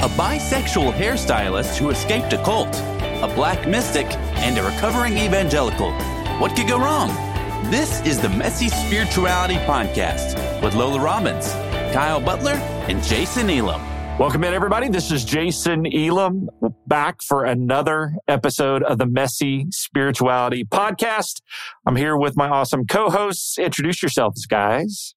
a bisexual hairstylist who escaped a cult, a black mystic, and a recovering evangelical. What could go wrong? This is the Messy Spirituality Podcast with Lola Robbins, Kyle Butler, and Jason Elam. Welcome in, everybody. This is Jason Elam back for another episode of the Messy Spirituality Podcast. I'm here with my awesome co hosts. Introduce yourselves, guys.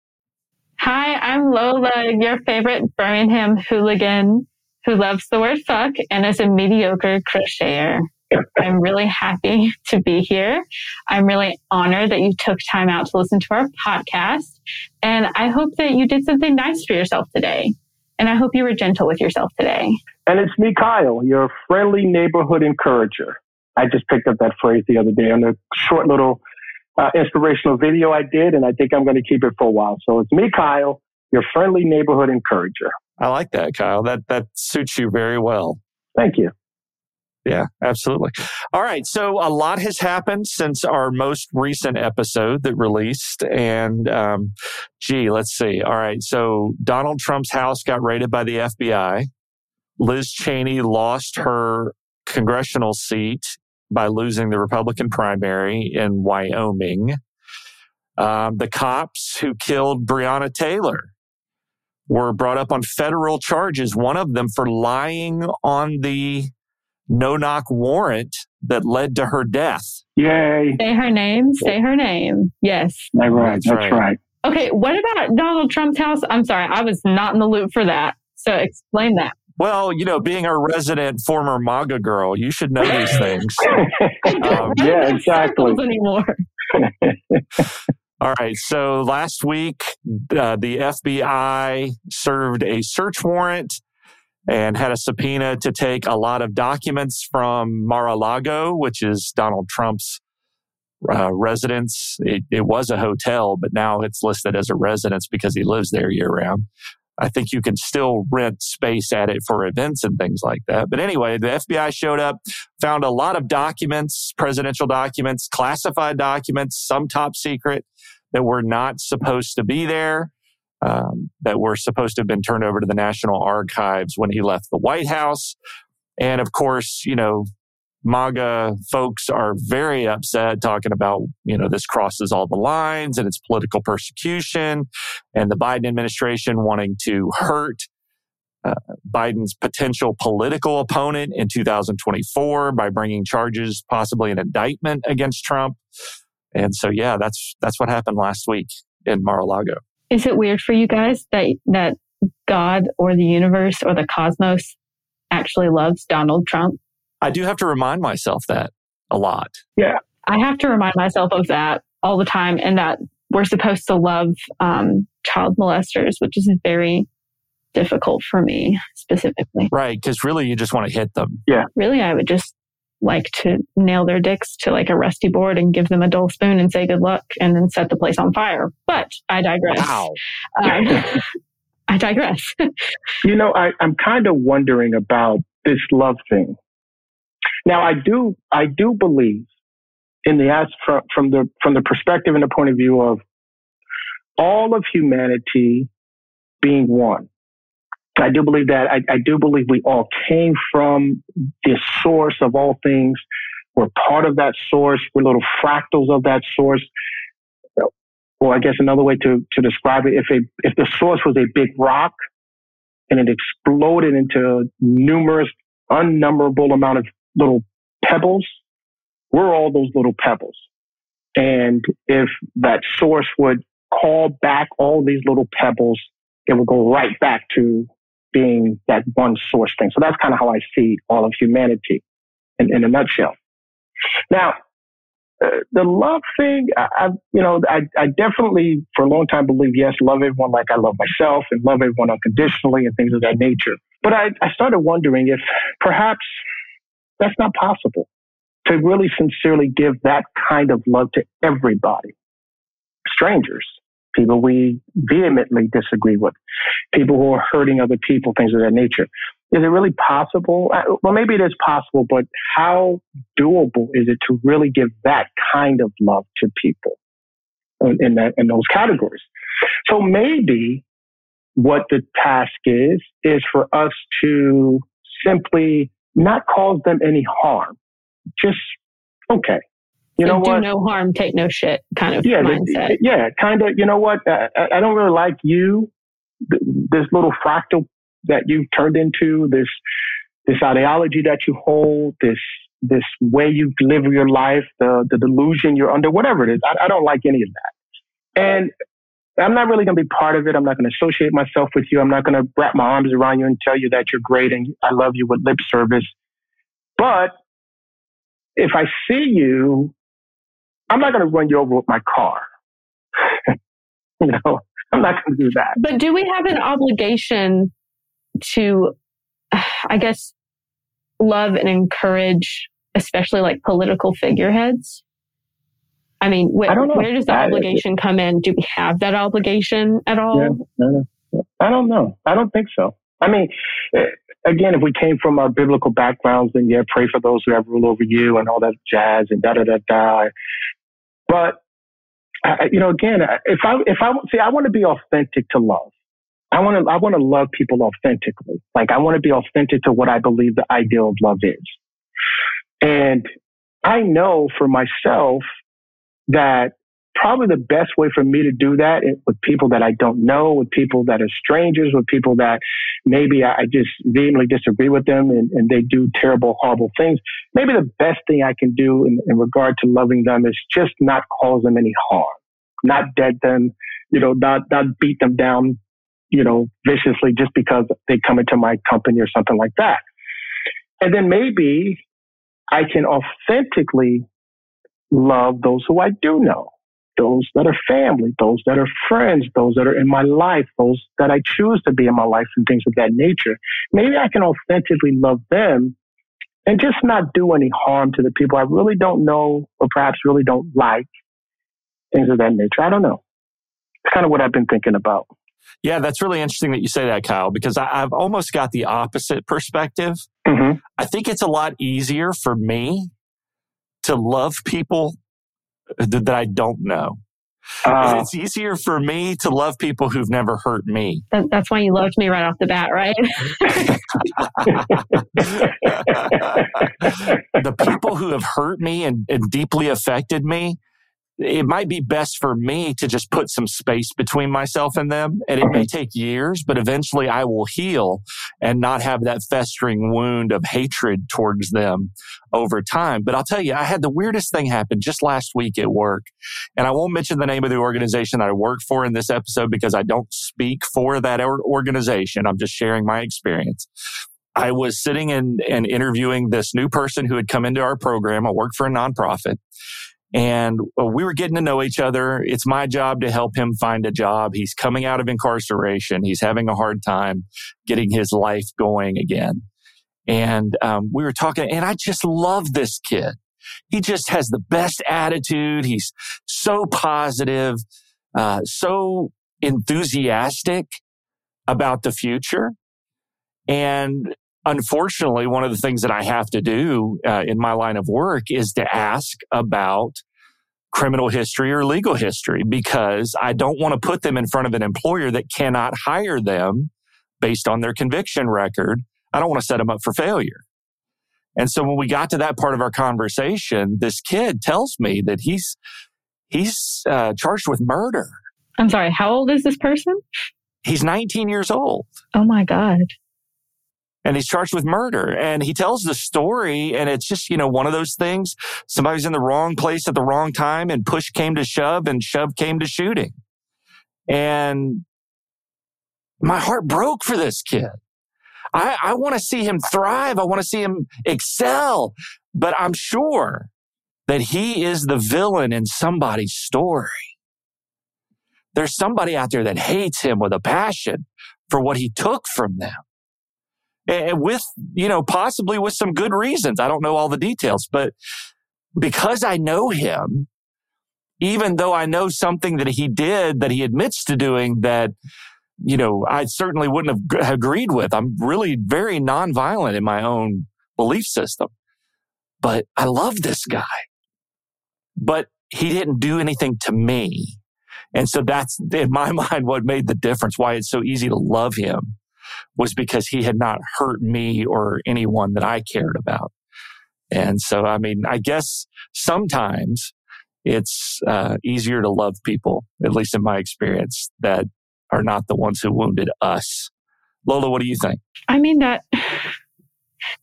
Hi, I'm Lola, your favorite Birmingham hooligan who loves the word fuck and is a mediocre crocheter. I'm really happy to be here. I'm really honored that you took time out to listen to our podcast. And I hope that you did something nice for yourself today. And I hope you were gentle with yourself today. And it's me, Kyle, your friendly neighborhood encourager. I just picked up that phrase the other day on a short little uh, inspirational video I did, and I think I'm going to keep it for a while. So it's me, Kyle, your friendly neighborhood encourager. I like that, Kyle. That that suits you very well. Thank you. Yeah, absolutely. All right. So a lot has happened since our most recent episode that released. And, um, gee, let's see. All right. So Donald Trump's house got raided by the FBI. Liz Cheney lost her congressional seat by losing the Republican primary in Wyoming. Um, the cops who killed Breonna Taylor were brought up on federal charges, one of them for lying on the no knock warrant that led to her death. Yay. Say her name. Say her name. Yes. That's right. That's, right. right. Okay. What about Donald Trump's house? I'm sorry. I was not in the loop for that. So explain that. Well, you know, being a resident former MAGA girl, you should know these things. um, yeah, exactly. Anymore. All right. So last week, uh, the FBI served a search warrant and had a subpoena to take a lot of documents from Mar-a-Lago, which is Donald Trump's uh, residence. It, it, was a hotel, but now it's listed as a residence because he lives there year round. I think you can still rent space at it for events and things like that. But anyway, the FBI showed up, found a lot of documents, presidential documents, classified documents, some top secret that were not supposed to be there um, that were supposed to have been turned over to the National Archives when he left the White House. And of course, you know, MAGA folks are very upset talking about, you know, this crosses all the lines and it's political persecution and the Biden administration wanting to hurt uh, Biden's potential political opponent in 2024 by bringing charges, possibly an indictment against Trump. And so, yeah, that's, that's what happened last week in Mar-a-Lago. Is it weird for you guys that that God or the universe or the cosmos actually loves Donald Trump? I do have to remind myself that a lot. Yeah. I have to remind myself of that all the time and that we're supposed to love um, child molesters, which is very difficult for me specifically. Right. Because really, you just want to hit them. Yeah. Really, I would just like to nail their dicks to like a rusty board and give them a dull spoon and say good luck and then set the place on fire. But I digress. Wow. Um, I digress. you know, I, I'm kind of wondering about this love thing. Now, I do, I do believe in the from, from the from the perspective and the point of view of all of humanity being one. I do believe that. I, I do believe we all came from the source of all things. We're part of that source. We're little fractals of that source. Or I guess another way to, to describe it, if a, if the source was a big rock and it exploded into numerous, unnumberable amount of little pebbles, we're all those little pebbles. And if that source would call back all these little pebbles, it would go right back to being that one source thing. So that's kind of how I see all of humanity in, in a nutshell. Now, uh, the love thing, I, I, you know, I, I definitely for a long time believe yes, love everyone like I love myself and love everyone unconditionally and things of that nature. But I, I started wondering if perhaps that's not possible to really sincerely give that kind of love to everybody, strangers, people we vehemently disagree with, people who are hurting other people, things of that nature. Is it really possible? Uh, well, maybe it is possible, but how doable is it to really give that kind of love to people in, that, in those categories? So maybe what the task is, is for us to simply not cause them any harm. Just, okay. You know do what? no harm, take no shit kind of yeah, mindset. yeah, kind of. You know what? I, I I don't really like you. This little fractal that you've turned into this this ideology that you hold, this this way you live your life, the the delusion you're under, whatever it is. I, I don't like any of that, and I'm not really going to be part of it. I'm not going to associate myself with you. I'm not going to wrap my arms around you and tell you that you're great and I love you with lip service. But if I see you, I'm not going to run you over with my car. you know, I'm not going to do that. But do we have an obligation to, I guess, love and encourage, especially like political figureheads? I mean, wh- I where does the I- obligation come in? Do we have that obligation at all? Yeah. I don't know. I don't think so. I mean, eh, again, if we came from our biblical backgrounds, then yeah, pray for those who have rule over you and all that jazz and da da da da. But I- you know, again, if I if I see, I want to be authentic to love. I want to I want to love people authentically. Like I want to be authentic to what I believe the ideal of love is. And I know for myself that probably the best way for me to do that with people that I don't know, with people that are strangers, with people that maybe I just vehemently disagree with them and, and they do terrible, horrible things. Maybe the best thing I can do in, in regard to loving them is just not cause them any harm, not dead them, you know, not, not beat them down, you know, viciously just because they come into my company or something like that. And then maybe I can authentically love those who I do know those that are family, those that are friends, those that are in my life, those that I choose to be in my life, and things of that nature. Maybe I can authentically love them and just not do any harm to the people I really don't know or perhaps really don't like, things of that nature. I don't know. It's kind of what I've been thinking about. Yeah, that's really interesting that you say that, Kyle, because I, I've almost got the opposite perspective. Mm-hmm. I think it's a lot easier for me to love people that, that I don't know. Uh, it's easier for me to love people who've never hurt me. That, that's why you loved me right off the bat, right? the people who have hurt me and, and deeply affected me, it might be best for me to just put some space between myself and them. And it may take years, but eventually I will heal and not have that festering wound of hatred towards them over time. But I'll tell you, I had the weirdest thing happen just last week at work. And I won't mention the name of the organization that I work for in this episode because I don't speak for that organization. I'm just sharing my experience. I was sitting and, and interviewing this new person who had come into our program. I work for a nonprofit and uh, we were getting to know each other. It's my job to help him find a job. He's coming out of incarceration. He's having a hard time getting his life going again. And um, we were talking, and I just love this kid. He just has the best attitude. He's so positive, uh, so enthusiastic about the future. And unfortunately, one of the things that I have to do uh, in my line of work is to ask about criminal history or legal history because I don't want to put them in front of an employer that cannot hire them based on their conviction record. I don't want to set them up for failure. And so when we got to that part of our conversation, this kid tells me that he's he's uh, charged with murder. I'm sorry, how old is this person? He's 19 years old. Oh my God. And he's charged with murder. And he tells the story, and it's just, you know, one of those things. Somebody's in the wrong place at the wrong time, and push came to shove, and shove came to shooting. And my heart broke for this kid. I, I want to see him thrive. I want to see him excel, but I'm sure that he is the villain in somebody's story. There's somebody out there that hates him with a passion for what he took from them with, you know, possibly with some good reasons. I don't know all the details, but because I know him, even though I know something that he did that he admits to doing that, you know, I certainly wouldn't have agreed with. I'm really very nonviolent in my own belief system, but I love this guy. But he didn't do anything to me. And so that's in my mind what made the difference, why it's so easy to love him was because he had not hurt me or anyone that I cared about. And so, I mean, I guess sometimes it's uh, easier to love people, at least in my experience, that are not the ones who wounded us. Lola, what do you think? I mean that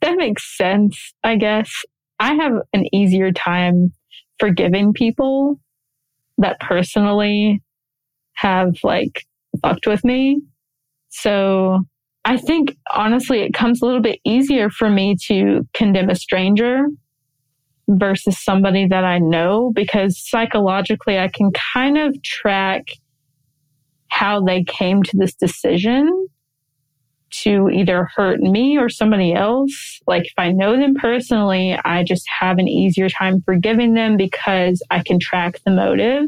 that makes sense, I guess. I have an easier time forgiving people that personally have like fucked with me. So I think honestly, it comes a little bit easier for me to condemn a stranger versus somebody that I know because psychologically I can kind of track how they came to this decision to either hurt me or somebody else. Like if I know them personally, I just have an easier time forgiving them because I can track the motive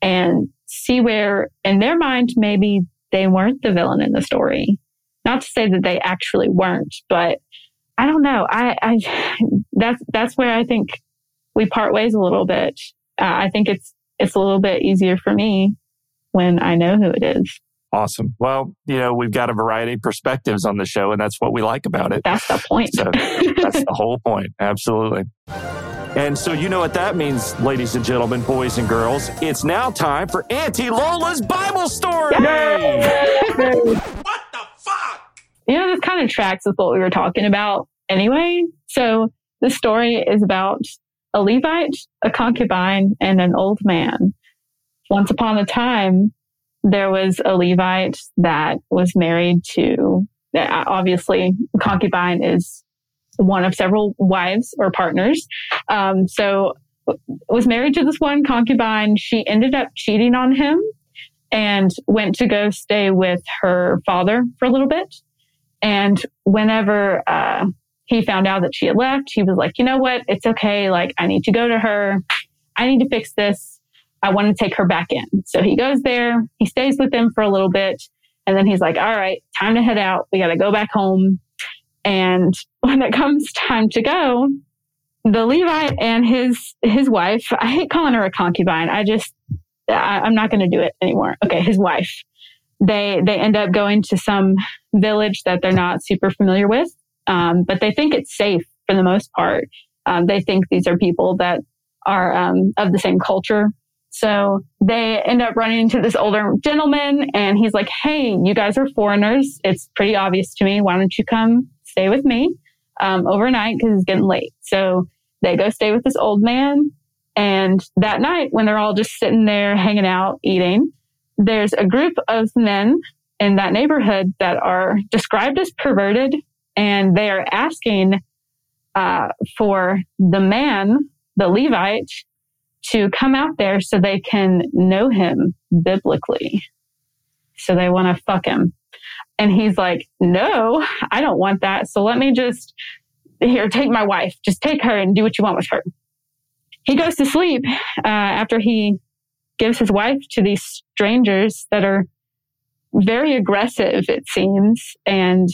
and see where in their mind maybe they weren't the villain in the story. Not to say that they actually weren't, but I don't know. I, I that's that's where I think we part ways a little bit. Uh, I think it's it's a little bit easier for me when I know who it is. Awesome. Well, you know, we've got a variety of perspectives on the show, and that's what we like about it. That's the point. So that's the whole point. Absolutely. And so, you know what that means, ladies and gentlemen, boys and girls. It's now time for Auntie Lola's Bible story. Yay! what the fuck? You know, this kind of tracks with what we were talking about anyway. So, the story is about a Levite, a concubine, and an old man. Once upon a time, there was a Levite that was married to, obviously, concubine is one of several wives or partners. Um, so was married to this one concubine. She ended up cheating on him and went to go stay with her father for a little bit. And whenever uh, he found out that she had left, he was like, you know what? It's okay. Like, I need to go to her. I need to fix this. I want to take her back in. So he goes there, he stays with them for a little bit, and then he's like, all right, time to head out. We got to go back home. And when it comes time to go, the Levite and his, his wife, I hate calling her a concubine. I just, I, I'm not going to do it anymore. Okay. His wife, they, they end up going to some village that they're not super familiar with. Um, but they think it's safe for the most part. Um, they think these are people that are um, of the same culture so they end up running into this older gentleman and he's like, Hey, you guys are foreigners. It's pretty obvious to me. Why don't you come stay with me um, overnight because it's getting late. So they go stay with this old man. And that night, when they're all just sitting there hanging out, eating, there's a group of men in that neighborhood that are described as perverted and they are asking uh, for the man, the Levite, to come out there so they can know him biblically. So they want to fuck him. And he's like, no, I don't want that. So let me just, here, take my wife. Just take her and do what you want with her. He goes to sleep uh, after he gives his wife to these strangers that are very aggressive, it seems. And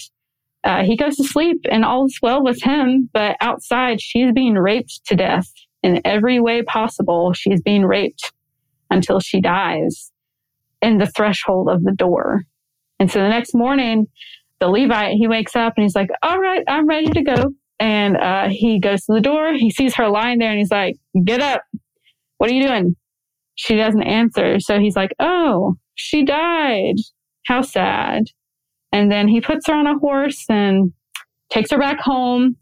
uh, he goes to sleep and all is well with him. But outside, she's being raped to death in every way possible. She's being raped until she dies in the threshold of the door. And so the next morning, the Levite, he wakes up and he's like, all right, I'm ready to go. And uh, he goes to the door. He sees her lying there and he's like, get up. What are you doing? She doesn't answer. So he's like, oh, she died. How sad. And then he puts her on a horse and takes her back home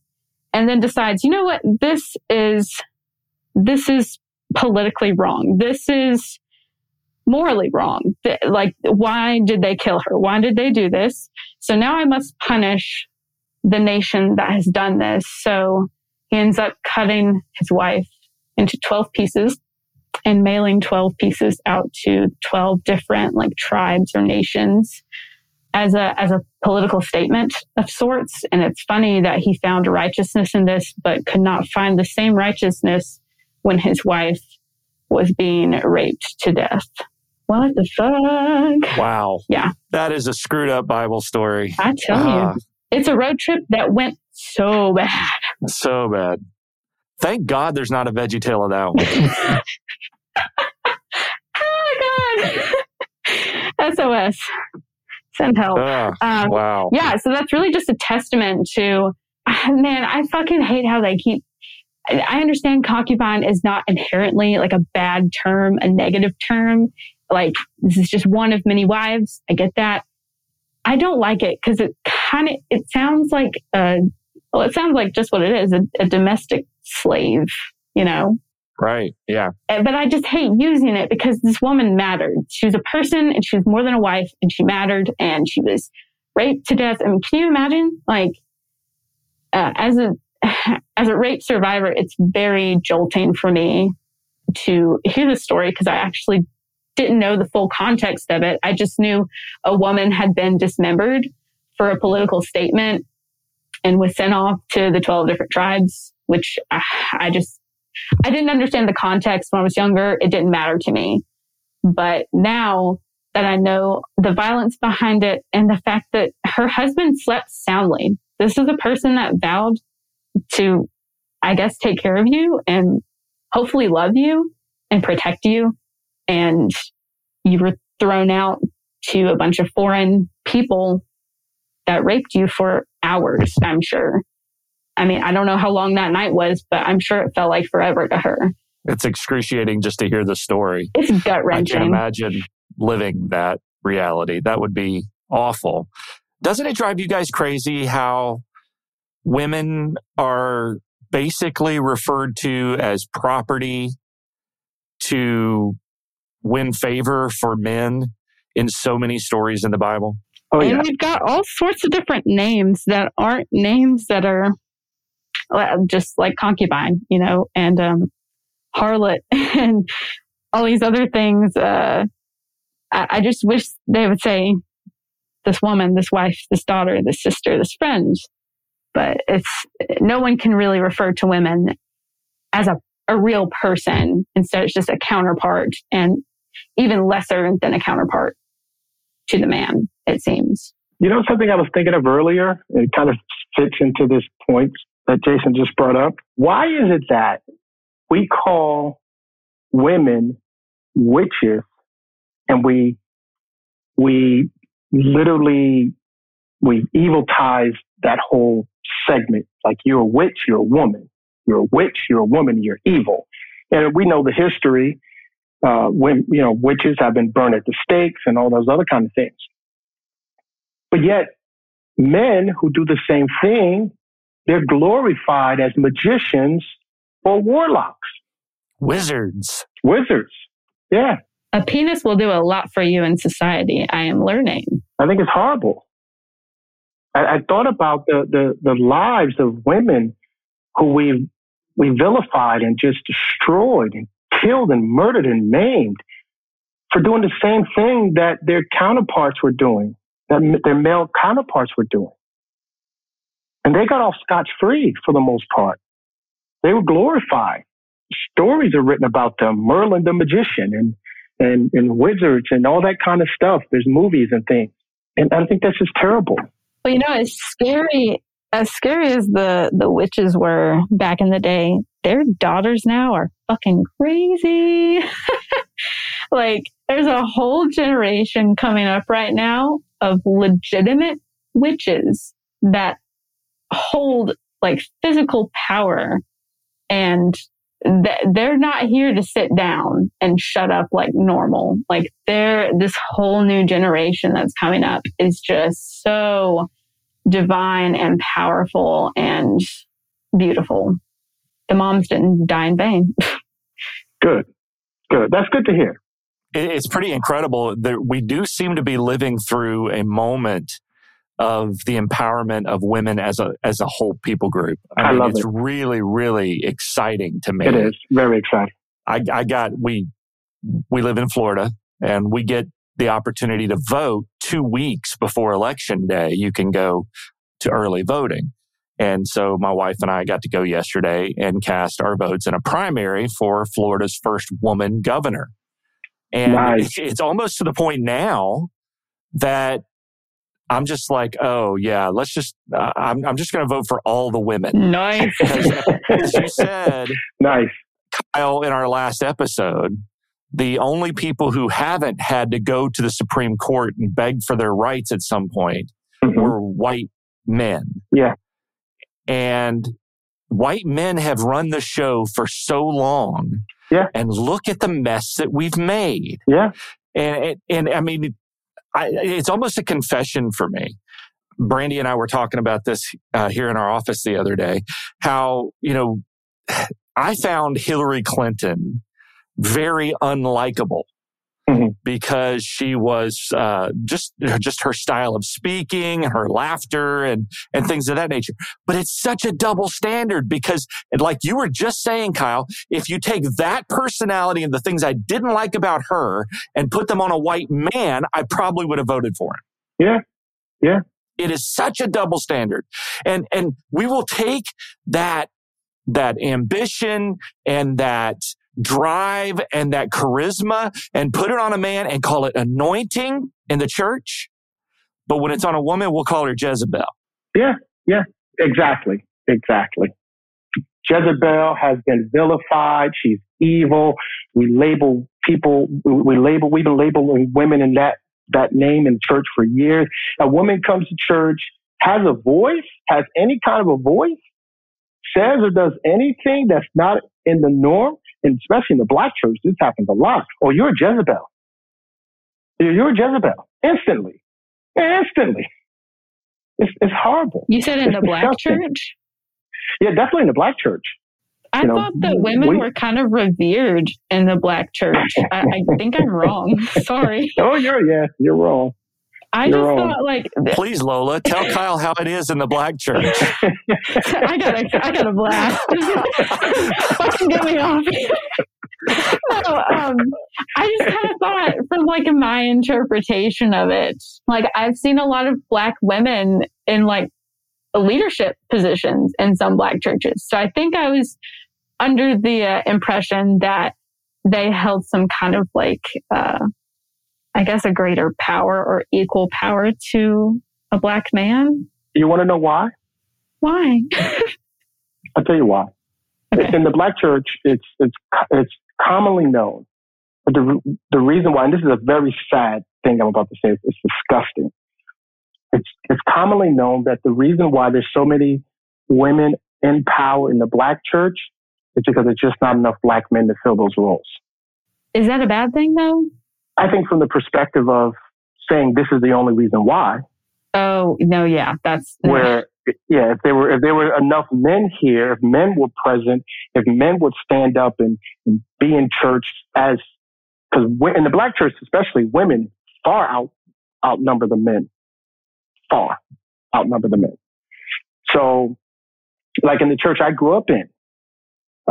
and then decides, you know what? This is this is politically wrong. This is morally wrong. Like, why did they kill her? Why did they do this? So now I must punish the nation that has done this. So he ends up cutting his wife into 12 pieces and mailing 12 pieces out to 12 different like tribes or nations as a as a political statement of sorts and it's funny that he found righteousness in this but could not find the same righteousness when his wife was being raped to death. What the fuck? Wow. Yeah. That is a screwed up Bible story. I tell uh, you. It's a road trip that went so bad. So bad. Thank God there's not a veggie tale of that one. oh my God. SOS. Send help. Uh, um, wow. Yeah. So that's really just a testament to, man, I fucking hate how they keep I understand concubine is not inherently like a bad term, a negative term. Like this is just one of many wives. I get that. I don't like it because it kind of it sounds like a well, it sounds like just what it is a, a domestic slave, you know. Right. Yeah. But I just hate using it because this woman mattered. She was a person and she was more than a wife and she mattered and she was raped to death. I mean, can you imagine? Like, uh, as a as a rape survivor, it's very jolting for me to hear the story because I actually didn't know the full context of it. I just knew a woman had been dismembered for a political statement and was sent off to the 12 different tribes, which I, I just, I didn't understand the context when I was younger. It didn't matter to me. But now that I know the violence behind it and the fact that her husband slept soundly, this is a person that vowed to, I guess, take care of you and hopefully love you and protect you. And you were thrown out to a bunch of foreign people that raped you for hours, I'm sure. I mean, I don't know how long that night was, but I'm sure it felt like forever to her. It's excruciating just to hear the story. It's gut wrenching. I can't imagine living that reality. That would be awful. Doesn't it drive you guys crazy how women are basically referred to as property to win favor for men in so many stories in the Bible. Oh, yeah. And we've got all sorts of different names that aren't names that are just like concubine, you know, and um, harlot and all these other things. Uh, I, I just wish they would say this woman, this wife, this daughter, this sister, this friend, but it's no one can really refer to women as a, a real person. Instead, it's just a counterpart and even lesser than a counterpart to the man, it seems. You know, something I was thinking of earlier, it kind of fits into this point that Jason just brought up. Why is it that we call women witches and we, we literally, we evil ties that whole segment. Like you're a witch, you're a woman. You're a witch, you're a woman, you're evil. And we know the history. Uh, when, you know, witches have been burned at the stakes and all those other kind of things. But yet men who do the same thing, they're glorified as magicians or warlocks. Wizards. Wizards. Yeah. A penis will do a lot for you in society. I am learning. I think it's horrible. I, I thought about the, the, the lives of women who we we vilified and just destroyed and killed and murdered and maimed for doing the same thing that their counterparts were doing, that their male counterparts were doing. And they got off scotch free for the most part. They were glorified. Stories are written about them, Merlin the magician and, and, and wizards and all that kind of stuff. There's movies and things. And I think that's just terrible. Well, you know, as scary as scary as the the witches were back in the day, their daughters now are fucking crazy. like there's a whole generation coming up right now of legitimate witches that hold like physical power and th- they're not here to sit down and shut up like normal. Like they're this whole new generation that's coming up is just so divine and powerful and beautiful. The moms didn't die in vain. good. Good. That's good to hear. It's pretty incredible that we do seem to be living through a moment of the empowerment of women as a as a whole people group. I, I mean, love it's it. really really exciting to me. It is very exciting. I, I got we we live in Florida and we get the opportunity to vote two weeks before election day. You can go to early voting. And so my wife and I got to go yesterday and cast our votes in a primary for Florida's first woman governor. And nice. it's, it's almost to the point now that I'm just like, oh yeah, let's just, uh, I'm, I'm just going to vote for all the women. Nice. as, as you said, nice. Kyle, in our last episode, the only people who haven't had to go to the Supreme Court and beg for their rights at some point mm-hmm. were white men. Yeah. And white men have run the show for so long. Yeah. And look at the mess that we've made. Yeah. And, and, and I mean, I, it's almost a confession for me. Brandy and I were talking about this uh, here in our office the other day. How, you know, I found Hillary Clinton very unlikable mm-hmm. because she was uh, just just her style of speaking, her laughter, and and things of that nature. But it's such a double standard because, like you were just saying, Kyle, if you take that personality and the things I didn't like about her and put them on a white man, I probably would have voted for him. Yeah, yeah. It is such a double standard, and and we will take that that ambition and that drive and that charisma and put it on a man and call it anointing in the church. But when it's on a woman, we'll call her Jezebel. Yeah, yeah, exactly, exactly. Jezebel has been vilified. She's evil. We label people, we label, we've been labeling women in that, that name in church for years. A woman comes to church, has a voice, has any kind of a voice, says or does anything that's not in the norm, and especially in the black church, this happens a lot. Oh, you're a Jezebel. You're a Jezebel. Instantly. Instantly. It's, it's horrible. You said in the black church? Yeah, definitely in the black church. I you thought know, that women we, were kind of revered in the black church. I, I think I'm wrong. Sorry. Oh, you're yeah, you're wrong. I You're just wrong. thought like please Lola tell Kyle how it is in the black church. I got a I got a blast. Fucking get me off. no, um, I just kind of thought from like my interpretation of it, like I've seen a lot of black women in like leadership positions in some black churches. So I think I was under the uh, impression that they held some kind of like uh, I guess, a greater power or equal power to a black man. You want to know why? Why? I'll tell you why. Okay. In the black church, it's it's it's commonly known. But the the reason why, and this is a very sad thing I'm about to say, it's, it's disgusting. It's it's commonly known that the reason why there's so many women in power in the black church is because there's just not enough black men to fill those roles. Is that a bad thing, though? I think from the perspective of saying this is the only reason why. Oh no, yeah, that's where yeah, if there were if there were enough men here, if men were present, if men would stand up and, and be in church as because in the black church especially, women far out outnumber the men, far outnumber the men. So, like in the church I grew up in,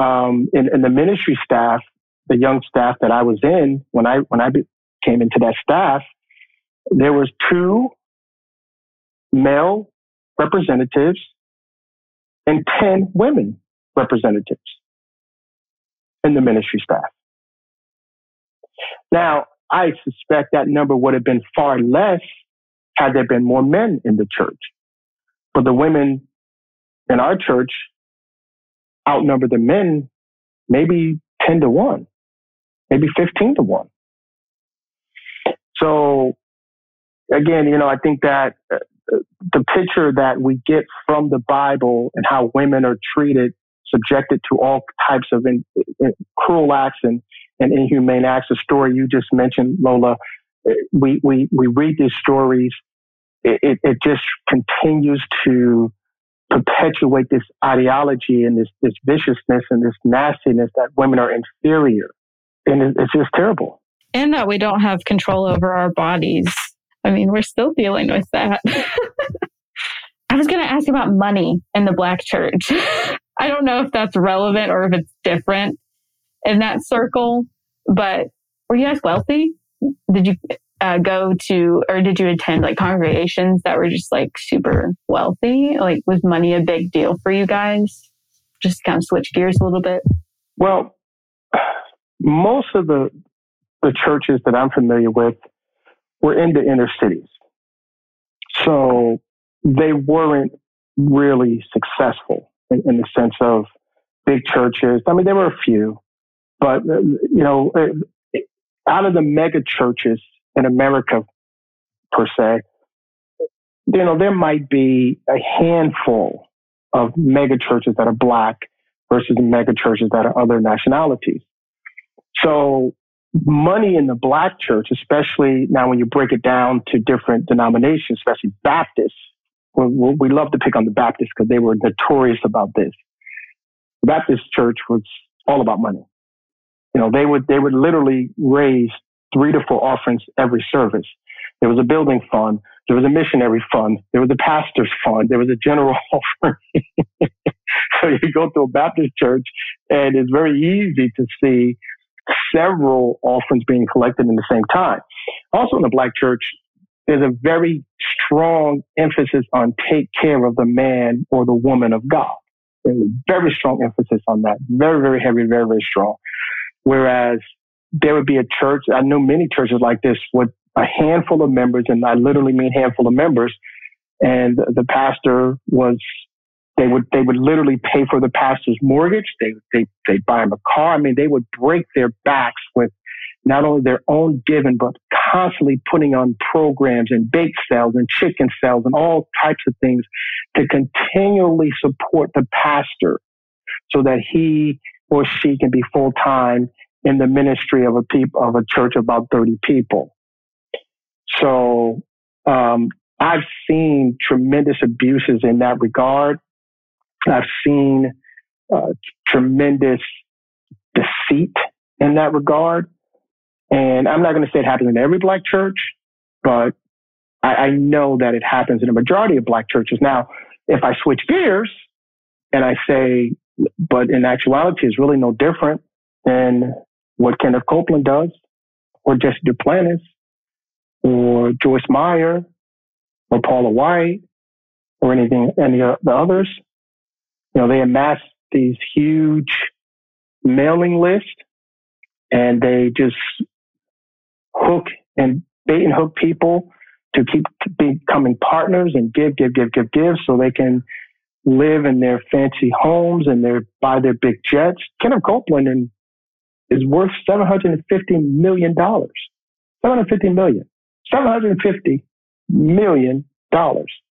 um, in, in the ministry staff, the young staff that I was in when I when I came into that staff, there was two male representatives and 10 women representatives in the ministry staff. Now, I suspect that number would have been far less had there been more men in the church. But the women in our church outnumber the men maybe 10 to 1, maybe 15 to 1. So again, you know, I think that uh, the picture that we get from the Bible and how women are treated, subjected to all types of in, in, cruel acts and, and inhumane acts, the story you just mentioned, Lola, uh, we, we, we read these stories. It, it, it just continues to perpetuate this ideology and this, this viciousness and this nastiness that women are inferior. And it's just terrible and that we don't have control over our bodies. I mean, we're still dealing with that. I was going to ask about money in the black church. I don't know if that's relevant or if it's different in that circle, but were you guys wealthy? Did you uh, go to or did you attend like congregations that were just like super wealthy? Like, was money a big deal for you guys? Just kind of switch gears a little bit. Well, most of the the churches that I'm familiar with were in the inner cities. So they weren't really successful in, in the sense of big churches. I mean, there were a few, but uh, you know, out of the mega churches in America, per se, you know, there might be a handful of mega churches that are black versus mega churches that are other nationalities. So money in the black church, especially now when you break it down to different denominations, especially Baptists, we, love to pick on the Baptists because they were notorious about this. The Baptist church was all about money. You know, they would, they would literally raise three to four offerings every service. There was a building fund. There was a missionary fund. There was a pastor's fund. There was a general offering. so you go to a Baptist church and it's very easy to see several offerings being collected in the same time. Also in the black church, there's a very strong emphasis on take care of the man or the woman of God. There's a very strong emphasis on that. Very, very heavy, very, very strong. Whereas there would be a church, I know many churches like this with a handful of members, and I literally mean handful of members, and the pastor was they would they would literally pay for the pastor's mortgage. They they they buy him a car. I mean, they would break their backs with not only their own giving, but constantly putting on programs and bake sales and chicken sales and all types of things to continually support the pastor so that he or she can be full time in the ministry of a people of a church of about 30 people. So um, I've seen tremendous abuses in that regard. I've seen uh, tremendous deceit in that regard. And I'm not going to say it happens in every black church, but I, I know that it happens in a majority of black churches. Now, if I switch gears and I say, but in actuality, it's really no different than what Kenneth Copeland does, or Jesse Duplantis, or Joyce Meyer, or Paula White, or anything, any of the others. You know, they amass these huge mailing lists and they just hook and bait and hook people to keep becoming partners and give, give, give, give, give so they can live in their fancy homes and their buy their big jets. Kenneth Copeland and is worth $750 million. 750 million. $750 million. It's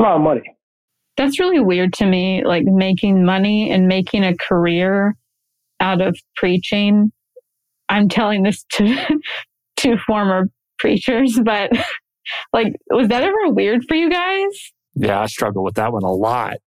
a lot of money. That's really weird to me, like making money and making a career out of preaching. I'm telling this to two former preachers, but like, was that ever weird for you guys? Yeah, I struggle with that one a lot.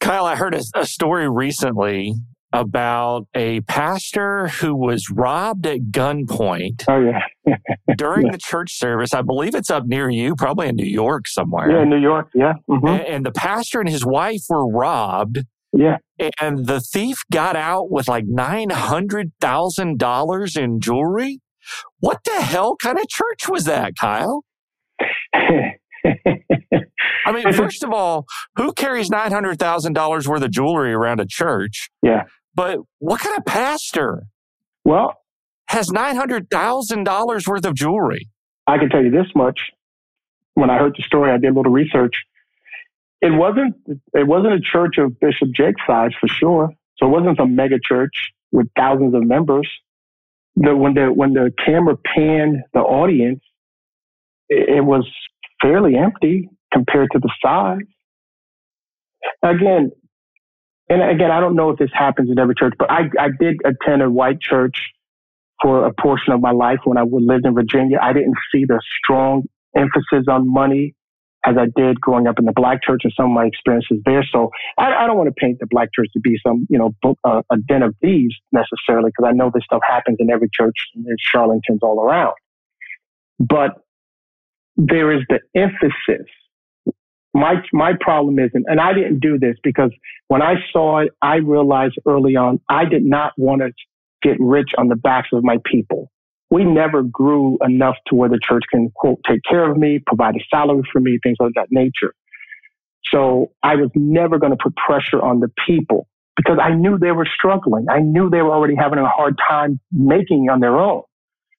Kyle, I heard a, a story recently about a pastor who was robbed at gunpoint. Oh yeah. during yeah. the church service. I believe it's up near you, probably in New York somewhere. Yeah, New York. Yeah. Mm-hmm. And, and the pastor and his wife were robbed. Yeah. And the thief got out with like nine hundred thousand dollars in jewelry. What the hell kind of church was that, Kyle? I mean, first of all, who carries nine hundred thousand dollars worth of jewelry around a church? Yeah. But what kind of pastor? Well, has nine hundred thousand dollars worth of jewelry. I can tell you this much. When I heard the story, I did a little research. It wasn't it wasn't a church of Bishop Jakes' size for sure. So it wasn't some mega church with thousands of members. The, when the when the camera panned the audience, it, it was fairly empty compared to the size. Again, and again, I don't know if this happens in every church, but I, I did attend a white church for a portion of my life when I lived in Virginia. I didn't see the strong emphasis on money as I did growing up in the black church and some of my experiences there. So I, I don't want to paint the black church to be some, you know, uh, a den of thieves necessarily, because I know this stuff happens in every church and there's charlatans all around. But there is the emphasis my my problem is, and I didn't do this because when I saw it, I realized early on I did not want to get rich on the backs of my people. We never grew enough to where the church can quote take care of me, provide a salary for me, things of that nature. So I was never going to put pressure on the people because I knew they were struggling. I knew they were already having a hard time making on their own.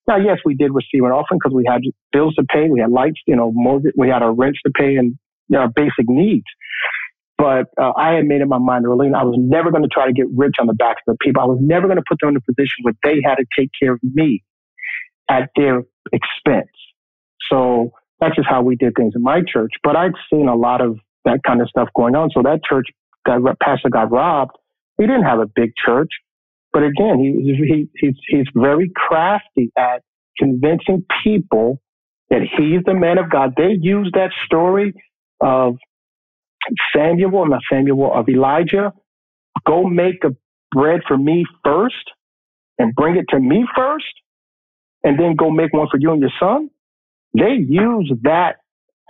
Now, yes, we did receive an offering because we had bills to pay, we had lights, you know, mortgage, we had our rents to pay, and our basic needs. But uh, I had made in my mind early, I was never going to try to get rich on the backs of the people. I was never going to put them in a position where they had to take care of me at their expense. So that's just how we did things in my church. But I'd seen a lot of that kind of stuff going on. So that church, that pastor got robbed. He didn't have a big church, but again, he, he he's he's very crafty at convincing people that he's the man of God. They use that story of Samuel, not Samuel, of Elijah. Go make a bread for me first and bring it to me first, and then go make one for you and your son. They use that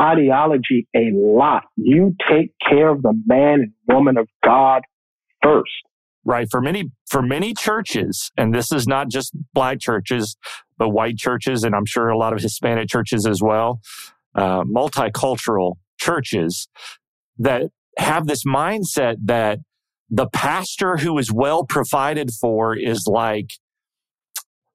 ideology a lot. You take care of the man and woman of God first. Right. For many, for many churches, and this is not just black churches, but white churches, and I'm sure a lot of Hispanic churches as well, uh, multicultural churches that have this mindset that the pastor who is well provided for is like,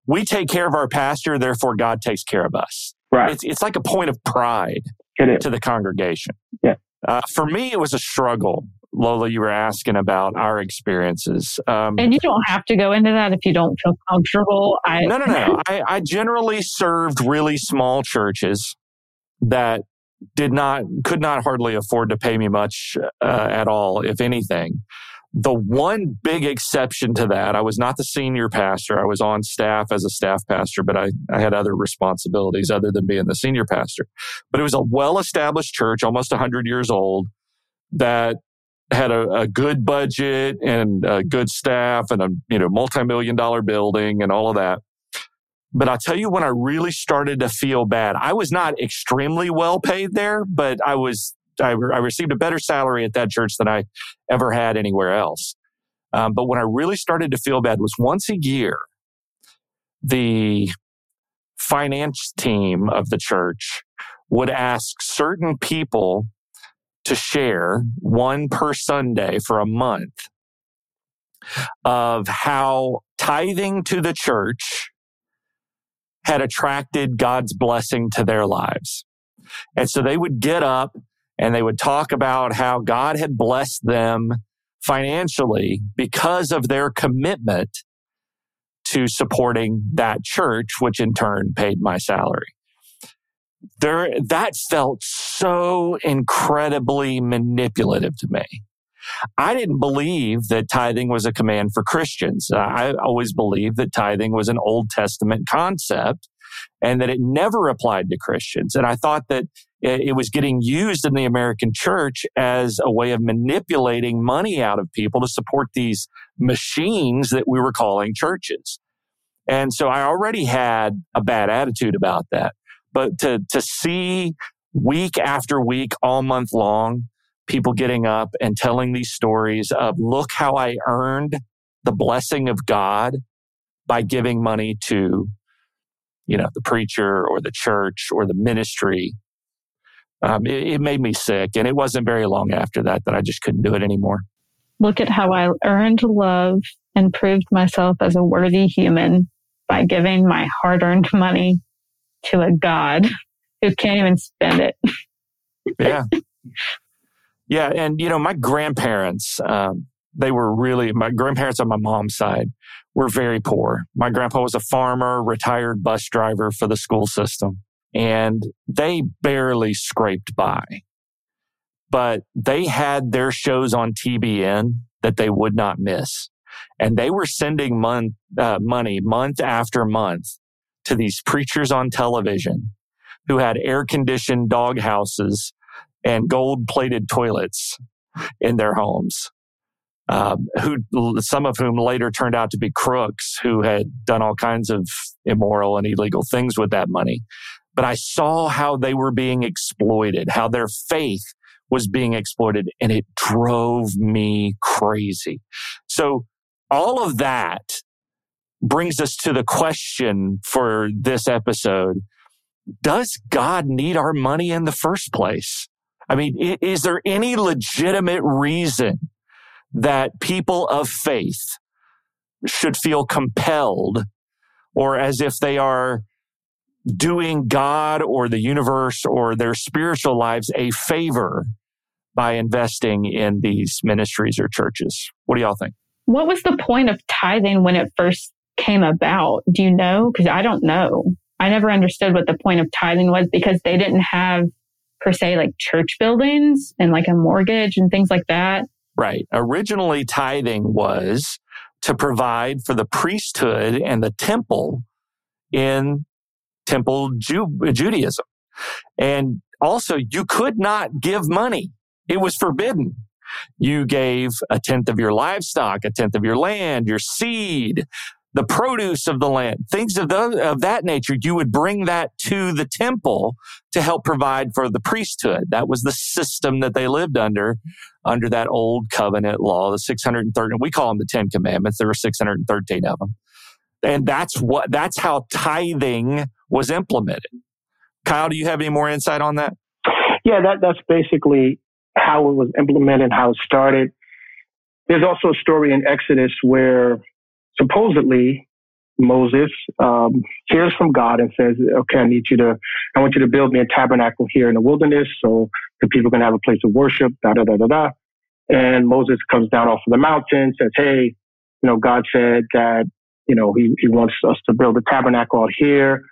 we take care of our pastor, therefore God takes care of us. Right. It's, it's like a point of pride to the congregation. Yeah. Uh, for me, it was a struggle. Lola, you were asking about our experiences. Um, and you don't have to go into that if you don't feel comfortable. I, no, no, no. I, I generally served really small churches that did not, could not hardly afford to pay me much uh, at all, if anything. The one big exception to that, I was not the senior pastor. I was on staff as a staff pastor, but I, I had other responsibilities other than being the senior pastor. But it was a well established church, almost 100 years old, that had a, a, good budget and a good staff and a you know multi-million dollar building and all of that. But I'll tell you when I really started to feel bad. I was not extremely well paid there, but I was I, I received a better salary at that church than I ever had anywhere else. Um, but when I really started to feel bad was once a year, the finance team of the church would ask certain people to share one per Sunday for a month of how tithing to the church had attracted God's blessing to their lives. And so they would get up and they would talk about how God had blessed them financially because of their commitment to supporting that church, which in turn paid my salary. There, that felt so incredibly manipulative to me. I didn't believe that tithing was a command for Christians. Uh, I always believed that tithing was an Old Testament concept and that it never applied to Christians. And I thought that it was getting used in the American church as a way of manipulating money out of people to support these machines that we were calling churches. And so I already had a bad attitude about that. But to, to see week after week, all month long, people getting up and telling these stories of look how I earned the blessing of God by giving money to, you know, the preacher or the church or the ministry um, it, it made me sick. And it wasn't very long after that that I just couldn't do it anymore. Look at how I earned love and proved myself as a worthy human by giving my hard earned money to a God who can't even spend it. yeah. Yeah. And, you know, my grandparents, um, they were really, my grandparents on my mom's side were very poor. My grandpa was a farmer, retired bus driver for the school system and they barely scraped by. But they had their shows on TBN that they would not miss. And they were sending month, uh, money month after month to these preachers on television who had air conditioned dog houses and gold plated toilets in their homes. Um, who some of whom later turned out to be crooks who had done all kinds of immoral and illegal things with that money but I saw how they were being exploited, how their faith was being exploited, and it drove me crazy. So all of that brings us to the question for this episode. Does God need our money in the first place? I mean, is there any legitimate reason that people of faith should feel compelled or as if they are doing God or the universe or their spiritual lives a favor by investing in these ministries or churches. What do y'all think? What was the point of tithing when it first came about? Do you know? Because I don't know. I never understood what the point of tithing was because they didn't have per se like church buildings and like a mortgage and things like that. Right. Originally, tithing was to provide for the priesthood and the temple in temple Ju- Judaism. And also, you could not give money. It was forbidden. You gave a tenth of your livestock, a tenth of your land, your seed, the produce of the land, things of, the, of that nature. You would bring that to the temple to help provide for the priesthood. That was the system that they lived under, under that old covenant law, the 613. We call them the 10 commandments. There were 613 of them. And that's what, that's how tithing was implemented. Kyle, do you have any more insight on that? Yeah, that, that's basically how it was implemented, how it started. There's also a story in Exodus where supposedly Moses um, hears from God and says, "Okay, I need you to, I want you to build me a tabernacle here in the wilderness, so the people can have a place of worship." Da da da da da. And Moses comes down off of the mountain, says, "Hey, you know, God said that, you know, He He wants us to build a tabernacle out here.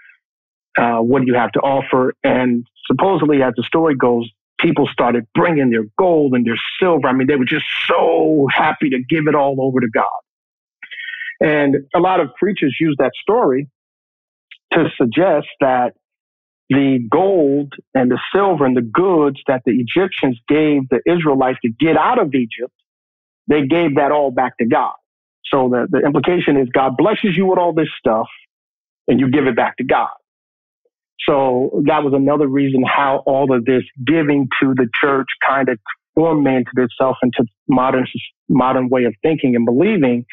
Uh, what do you have to offer?" And supposedly, as the story goes, people started bringing their gold and their silver. I mean, they were just so happy to give it all over to God. And a lot of preachers use that story to suggest that the gold and the silver and the goods that the Egyptians gave the Israelites to get out of Egypt, they gave that all back to God. So the, the implication is God blesses you with all this stuff and you give it back to God. So that was another reason how all of this giving to the church kind of formatted itself into modern modern way of thinking and believing.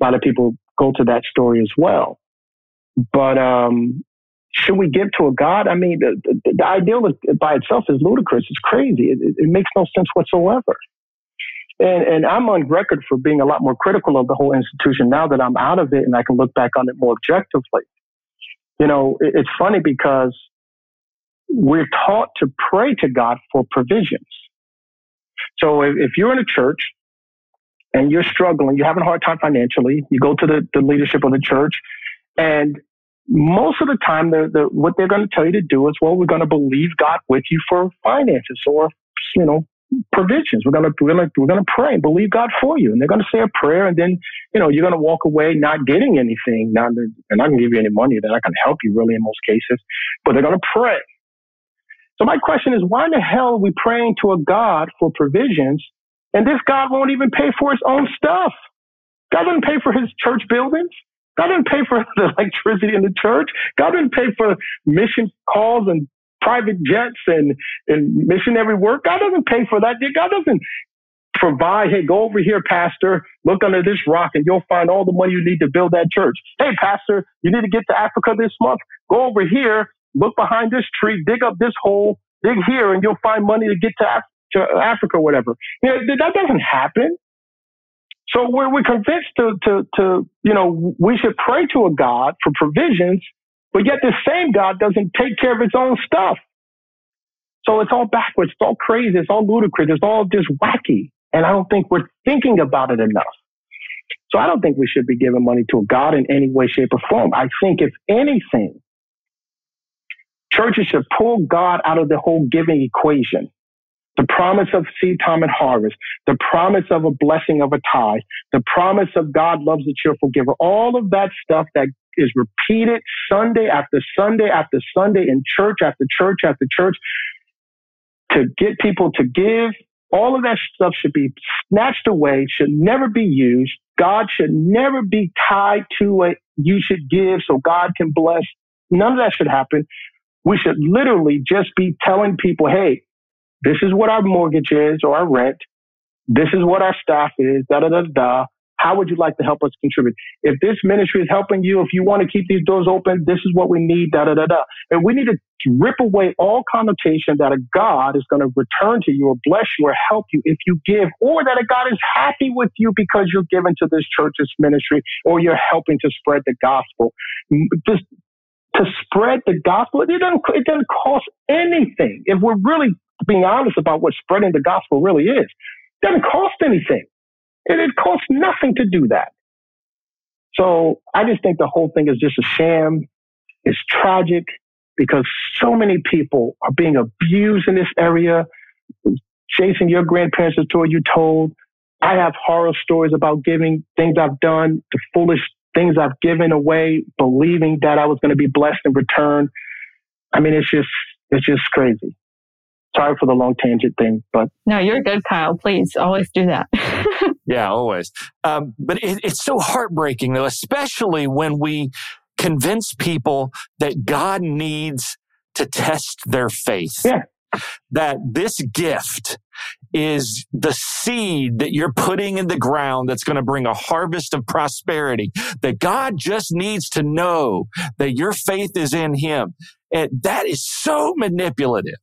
A lot of people go to that story as well. But um, should we give to a God? I mean, the, the, the ideal by itself is ludicrous. It's crazy. It, it, makes no sense whatsoever. And, and I'm on record for being a lot more critical of the whole institution now that I'm out of it and I can look back on it more objectively. You know, it, it's funny because we're taught to pray to God for provisions. So if, if you're in a church and you're struggling, you're having a hard time financially, you go to the, the leadership of the church, and most of the time, the, the, what they're going to tell you to do is, well, we're going to believe God with you for finances or, you know, provisions. We're going to, we're going to, we're going to pray and believe God for you. And they're going to say a prayer. And then, you know, you're going to walk away not getting anything. Not, they're not give you any money. Not going to help you really in most cases, but they're going to pray. So my question is, why in the hell are we praying to a God for provisions and this God won't even pay for his own stuff? God doesn't pay for his church buildings. God didn't pay for the electricity in the church. God didn't pay for mission calls and private jets and, and missionary work. God doesn't pay for that. God doesn't provide, hey, go over here, pastor, look under this rock and you'll find all the money you need to build that church. Hey, pastor, you need to get to Africa this month. Go over here look behind this tree, dig up this hole, dig here, and you'll find money to get to, Af- to Africa whatever. You know, that doesn't happen. So we're, we're convinced to, to, to, you know, we should pray to a God for provisions, but yet the same God doesn't take care of his own stuff. So it's all backwards. It's all crazy. It's all ludicrous. It's all just wacky. And I don't think we're thinking about it enough. So I don't think we should be giving money to a God in any way, shape, or form. I think if anything, Churches should pull God out of the whole giving equation. The promise of seed time and harvest, the promise of a blessing of a tithe, the promise of God loves a cheerful giver, all of that stuff that is repeated Sunday after Sunday after Sunday in church after church after church to get people to give. All of that stuff should be snatched away, should never be used. God should never be tied to it. You should give so God can bless. None of that should happen. We should literally just be telling people, hey, this is what our mortgage is or our rent. This is what our staff is, da da da da. How would you like to help us contribute? If this ministry is helping you, if you want to keep these doors open, this is what we need, da da da da. And we need to rip away all connotation that a God is going to return to you or bless you or help you if you give, or that a God is happy with you because you're giving to this church's ministry or you're helping to spread the gospel. Just to spread the gospel. It doesn't, it doesn't cost anything. If we're really being honest about what spreading the gospel really is. It doesn't cost anything. It, it costs nothing to do that. So I just think the whole thing is just a sham. It's tragic because so many people are being abused in this area. Jason, your grandparents' story you told. I have horror stories about giving things I've done, the foolish things I've given away, believing that I was going to be blessed in return. I mean, it's just, it's just crazy. Sorry for the long tangent thing, but no, you're good, Kyle. Please always do that. yeah, always. Um, but it, it's so heartbreaking, though, especially when we convince people that God needs to test their faith. Yeah. That this gift is the seed that you're putting in the ground that's going to bring a harvest of prosperity. That God just needs to know that your faith is in Him. And that is so manipulative.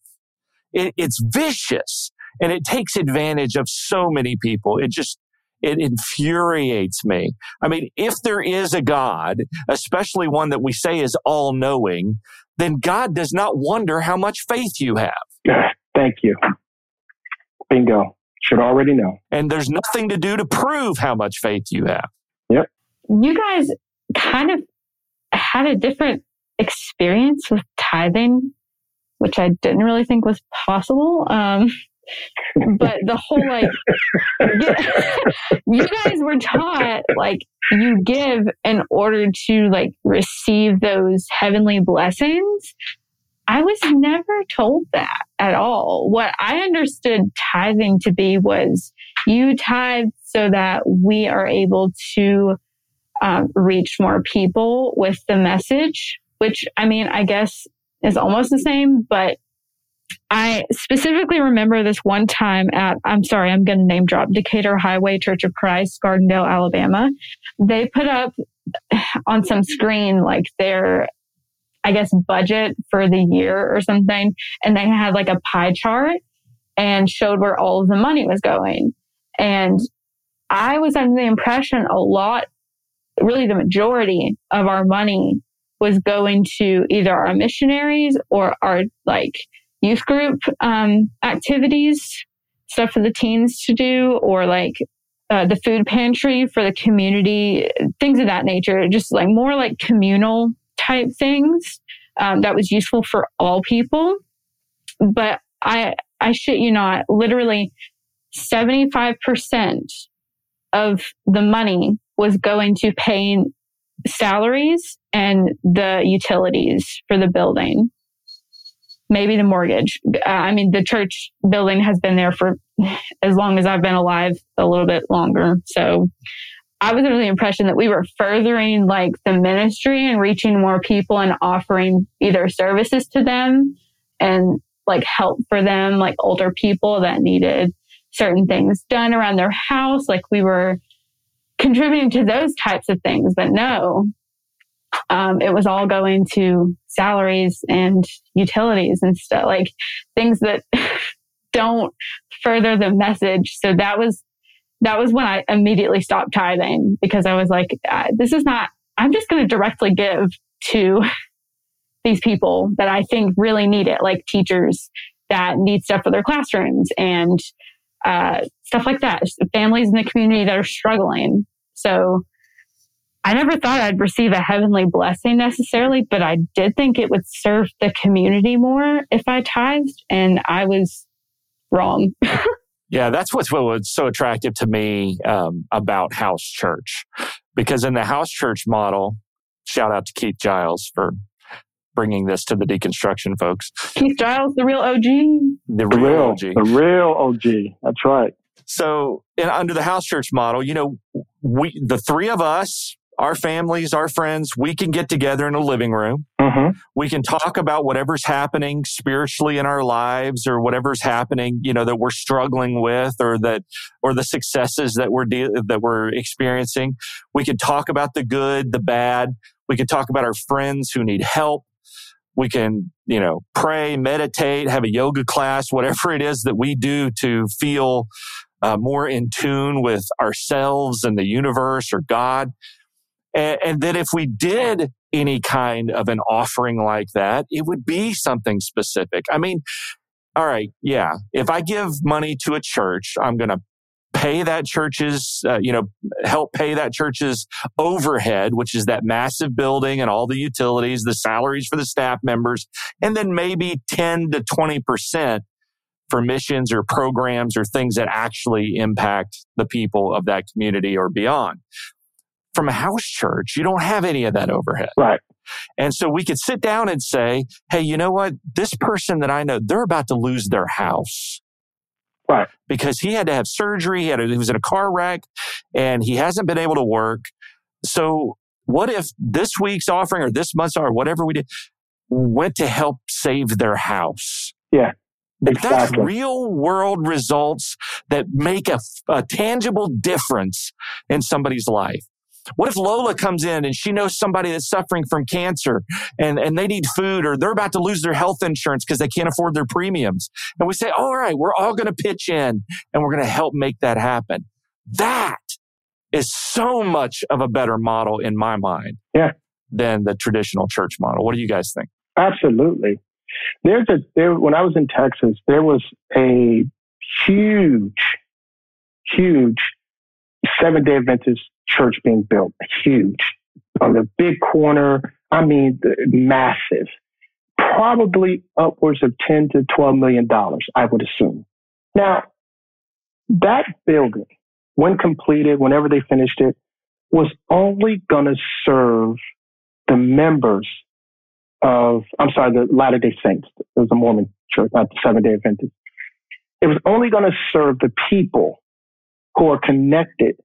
It, it's vicious and it takes advantage of so many people. It just, it infuriates me. I mean, if there is a God, especially one that we say is all knowing, then God does not wonder how much faith you have. Thank you. Bingo. Should already know. And there's nothing to do to prove how much faith you have. Yep. You guys kind of had a different experience with tithing, which I didn't really think was possible. Um, but the whole like you guys were taught like you give in order to like receive those heavenly blessings i was never told that at all what i understood tithing to be was you tithe so that we are able to um, reach more people with the message which i mean i guess is almost the same but I specifically remember this one time at, I'm sorry, I'm going to name drop Decatur Highway Church of Christ, Gardendale, Alabama. They put up on some screen like their, I guess, budget for the year or something. And they had like a pie chart and showed where all of the money was going. And I was under the impression a lot, really the majority of our money was going to either our missionaries or our like youth group um, activities, stuff for the teens to do, or like uh, the food pantry for the community, things of that nature. Just like more like communal type things um, that was useful for all people. But I, I shit you not, literally 75% of the money was going to paying salaries and the utilities for the building maybe the mortgage. Uh, I mean, the church building has been there for as long as I've been alive, a little bit longer. So I was under the impression that we were furthering like the ministry and reaching more people and offering either services to them and like help for them, like older people that needed certain things done around their house. Like we were contributing to those types of things, but no, um, it was all going to salaries and utilities and stuff like things that don't further the message. So that was that was when I immediately stopped tithing because I was like, this is not. I'm just going to directly give to these people that I think really need it, like teachers that need stuff for their classrooms and uh, stuff like that. Families in the community that are struggling. So I never thought I'd receive a heavenly blessing necessarily, but I did think it would serve the community more if I tithed, and I was wrong. yeah, that's what's what was so attractive to me um, about house church, because in the house church model, shout out to Keith Giles for bringing this to the deconstruction folks. Keith Giles, the real OG. The real, the real OG. The real OG. That's right. So, in, under the house church model, you know, we the three of us our families, our friends, we can get together in a living room. Mm-hmm. We can talk about whatever's happening spiritually in our lives or whatever's happening, you know, that we're struggling with or that, or the successes that we're, de- that we're experiencing. We can talk about the good, the bad. We can talk about our friends who need help. We can, you know, pray, meditate, have a yoga class, whatever it is that we do to feel uh, more in tune with ourselves and the universe or God. And, and that if we did any kind of an offering like that, it would be something specific. I mean, all right, yeah, if I give money to a church, I'm going to pay that church's, uh, you know, help pay that church's overhead, which is that massive building and all the utilities, the salaries for the staff members, and then maybe 10 to 20% for missions or programs or things that actually impact the people of that community or beyond. From a house church, you don't have any of that overhead. Right. And so we could sit down and say, Hey, you know what? This person that I know, they're about to lose their house. Right. Because he had to have surgery. He, had a, he was in a car wreck and he hasn't been able to work. So what if this week's offering or this month's or whatever we did went to help save their house? Yeah. Exactly. That's real world results that make a, a tangible difference in somebody's life. What if Lola comes in and she knows somebody that's suffering from cancer and, and they need food or they're about to lose their health insurance because they can't afford their premiums? And we say, all right, we're all going to pitch in and we're going to help make that happen. That is so much of a better model in my mind yeah. than the traditional church model. What do you guys think? Absolutely. There's a there when I was in Texas, there was a huge, huge seven day Adventist church being built, huge on the big corner. I mean, massive, probably upwards of 10 to 12 million dollars, I would assume. Now, that building, when completed, whenever they finished it, was only going to serve the members of, I'm sorry, the Latter day Saints. It was a Mormon church, not the Seventh day Adventist. It was only going to serve the people who are connected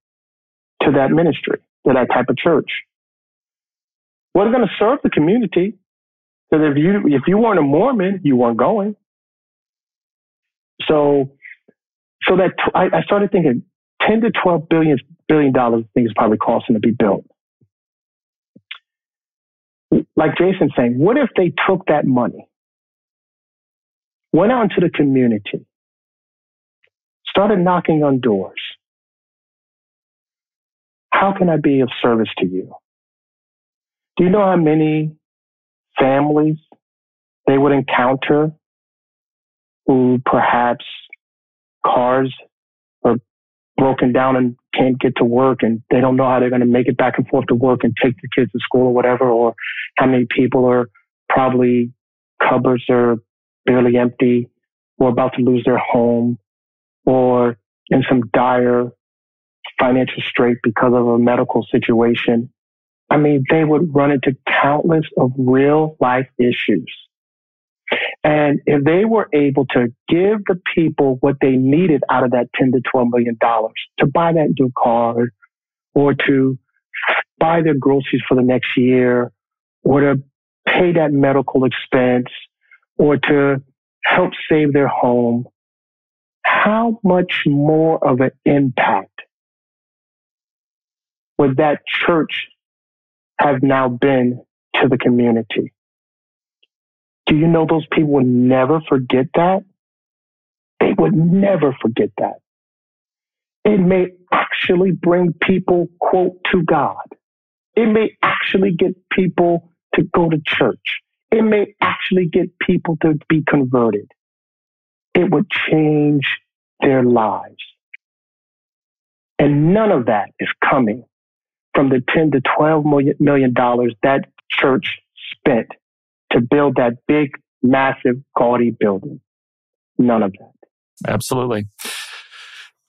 to that ministry, to that type of church. Wasn't going to serve the community. Because if you if you weren't a Mormon, you weren't going. So, so that I, started thinking, ten to twelve billion billion dollars things probably costing to be built. Like Jason's saying, what if they took that money, went out into the community, started knocking on doors, how can I be of service to you? Do you know how many families they would encounter who perhaps cars are broken down and can't get to work and they don't know how they're going to make it back and forth to work and take the kids to school or whatever, or how many people are probably cupboards are barely empty or about to lose their home or in some dire financial strait because of a medical situation. I mean, they would run into countless of real life issues. And if they were able to give the people what they needed out of that 10 to 12 million dollars to buy that new car or to buy their groceries for the next year or to pay that medical expense or to help save their home, how much more of an impact would that church have now been to the community? Do you know those people would never forget that? They would never forget that. It may actually bring people, quote, to God. It may actually get people to go to church. It may actually get people to be converted. It would change their lives. And none of that is coming from the 10 to 12 million dollars that church spent to build that big, massive, gaudy building. None of that. Absolutely.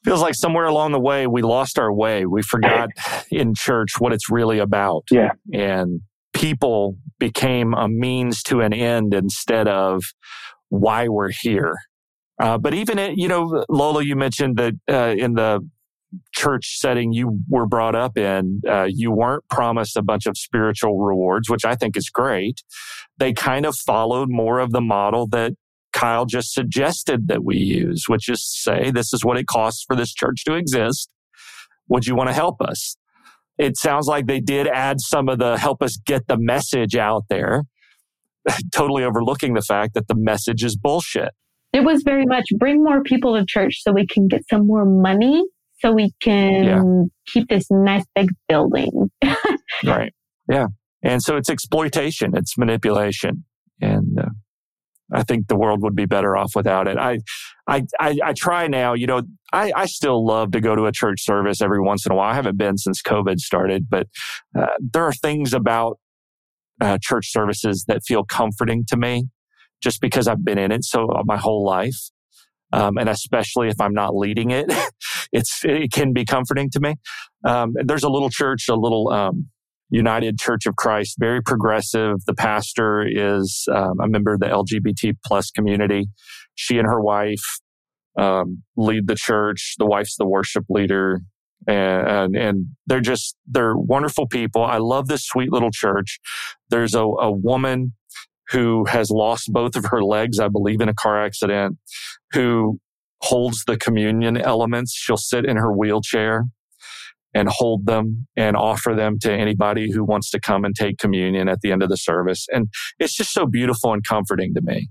Feels like somewhere along the way we lost our way. We forgot in church what it's really about. Yeah. And people became a means to an end instead of why we're here. Uh, but even, it, you know, Lola, you mentioned that uh, in the church setting you were brought up in, uh, you weren't promised a bunch of spiritual rewards, which I think is great. They kind of followed more of the model that Kyle just suggested that we use, which is say, this is what it costs for this church to exist. Would you want to help us? It sounds like they did add some of the help us get the message out there, totally overlooking the fact that the message is bullshit. It was very much bring more people to church so we can get some more money so we can yeah. keep this nice big building. right. Yeah. And so it's exploitation, it's manipulation. And uh, I think the world would be better off without it. I, I, I, I try now, you know, I, I still love to go to a church service every once in a while. I haven't been since COVID started, but uh, there are things about uh, church services that feel comforting to me just because I've been in it so uh, my whole life. Um, and especially if I'm not leading it, it's, it can be comforting to me. Um, there's a little church, a little, um, United Church of Christ, very progressive. The pastor is um, a member of the LGBT plus community. She and her wife um, lead the church. The wife's the worship leader, and, and, and they're just they're wonderful people. I love this sweet little church. There's a, a woman who has lost both of her legs, I believe, in a car accident, who holds the communion elements. She'll sit in her wheelchair and hold them and offer them to anybody who wants to come and take communion at the end of the service. And it's just so beautiful and comforting to me.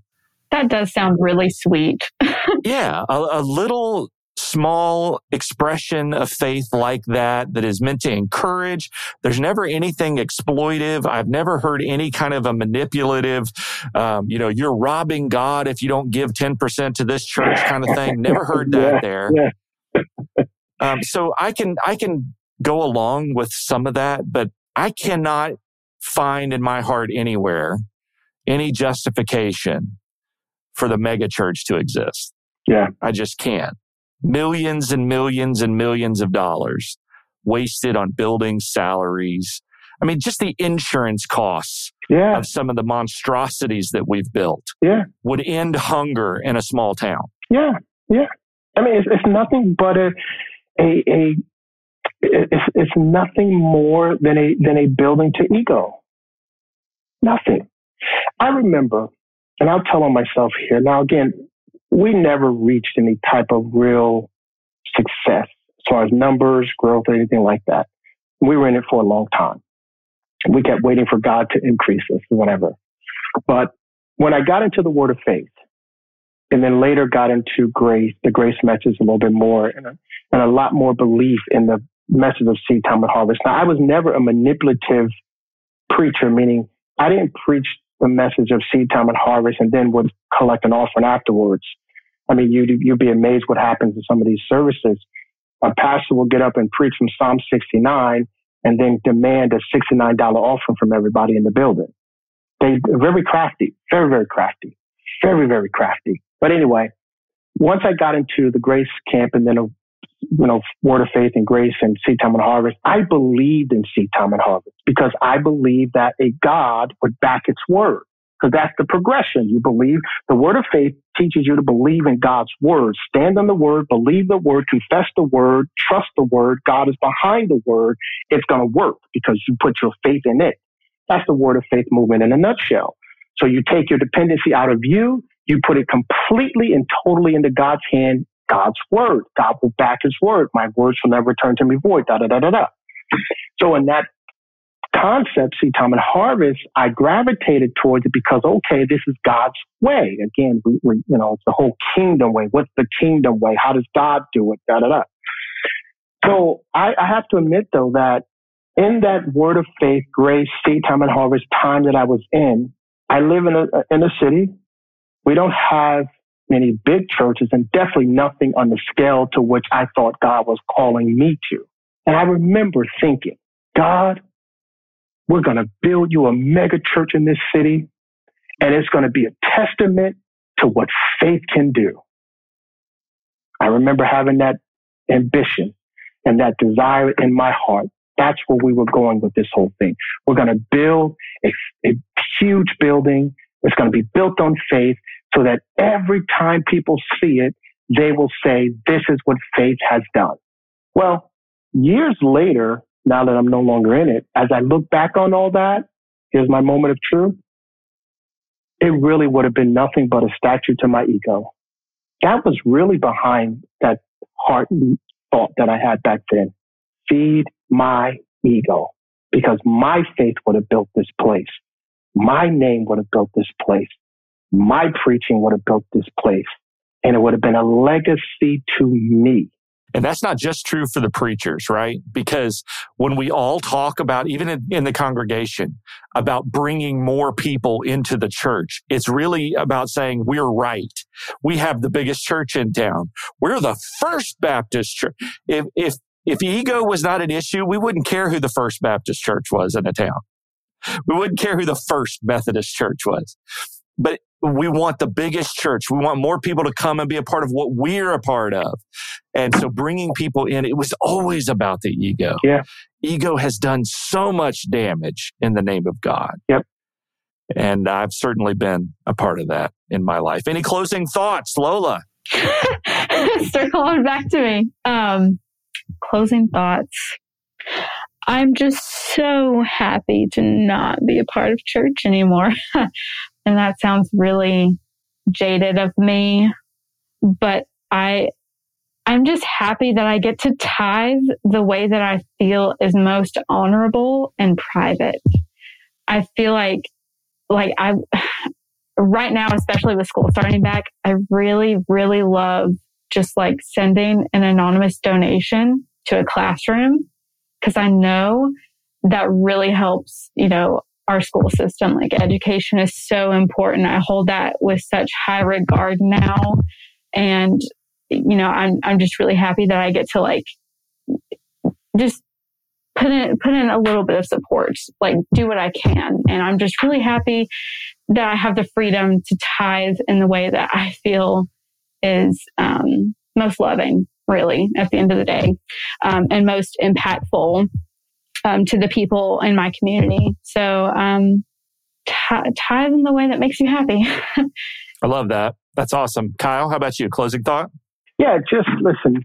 That does sound really sweet. yeah, a, a, little small expression of faith like that that is meant to encourage. There's never anything exploitive. I've never heard any kind of a manipulative, um, you know, you're robbing God if you don't give 10% to this church kind of thing. Never heard that yeah, there. Yeah. Um, so I can, I can go along with some of that, but I cannot find in my heart anywhere any justification for the mega church to exist. Yeah. I just can't. Millions and millions and millions of dollars wasted on building salaries. I mean, just the insurance costs yeah. of some of the monstrosities that we've built yeah. would end hunger in a small town. Yeah. Yeah. I mean, it's, it's nothing but a, a, a it's, it's nothing more than a than a building to ego. Nothing. I remember, and I'll tell on myself here. Now, again, we never reached any type of real success as far as numbers, growth, or anything like that. We were in it for a long time. We kept waiting for God to increase us, whatever. But when I got into the Word of Faith, and then later got into grace, the grace message a little bit more, and a, and a lot more belief in the message of seed time and harvest. Now, I was never a manipulative preacher, meaning I didn't preach the message of seed time and harvest and then would collect an offering afterwards. I mean, you'd, you'd be amazed what happens in some of these services. A pastor will get up and preach from Psalm 69 and then demand a $69 offering from everybody in the building. They very crafty, very, very crafty, very, very crafty. But anyway, once I got into the grace camp and then you know, Word of Faith and Grace and Seed Time and Harvest, I believed in Seed Time and Harvest because I believed that a God would back its word. Because that's the progression. You believe the word of faith teaches you to believe in God's word. Stand on the word, believe the word, confess the word, trust the word. God is behind the word. It's going to work because you put your faith in it. That's the word of faith movement in a nutshell. So you take your dependency out of you, you put it completely and totally into God's hand God's word. God will back his word. My words will never return to me void. Da da da da da. So in that concept, seed time and harvest, I gravitated towards it because okay, this is God's way. Again, we, we, you know, it's the whole kingdom way. What's the kingdom way? How does God do it? Da da da. So I, I have to admit though that in that word of faith, grace, seed time and harvest time that I was in, I live in a in a city. We don't have many big churches and definitely nothing on the scale to which I thought God was calling me to. And I remember thinking, God, we're going to build you a mega church in this city and it's going to be a testament to what faith can do. I remember having that ambition and that desire in my heart. That's where we were going with this whole thing. We're going to build a, a huge building. It's going to be built on faith so that every time people see it, they will say, this is what faith has done. Well, years later, now that I'm no longer in it, as I look back on all that, here's my moment of truth. It really would have been nothing but a statue to my ego. That was really behind that heart thought that I had back then. Feed my ego because my faith would have built this place. My name would have built this place my preaching would have built this place and it would have been a legacy to me. And that's not just true for the preachers, right? Because when we all talk about, even in, in, the congregation, about bringing more people into the church, it's really about saying we're right. We have the biggest church in town. We're the first Baptist church. If, if, if ego was not an issue, we wouldn't care who the first Baptist church was in a town. We wouldn't care who the first Methodist church was. But we want the biggest church. We want more people to come and be a part of what we're a part of. And so bringing people in, it was always about the ego. Yeah. Ego has done so much damage in the name of God. Yep. And I've certainly been a part of that in my life. Any closing thoughts, Lola? Start calling back to me. Um, closing thoughts. I'm just so happy to not be a part of church anymore. and that sounds really jaded of me, but I I'm just happy that I get to tithe the way that I feel is most honorable and private. I feel like like I right now especially with school starting back, I really really love just like sending an anonymous donation to a classroom because I know that really helps, you know, our school system. Like education is so important. I hold that with such high regard now. And, you know, I'm, I'm just really happy that I get to like just put in, put in a little bit of support, like do what I can. And I'm just really happy that I have the freedom to tithe in the way that I feel is, um, most loving, really, at the end of the day, um, and most impactful um, to the people in my community. So, um, t- tithe in the way that makes you happy. I love that. That's awesome. Kyle, how about you? Closing thought? Yeah, just listen.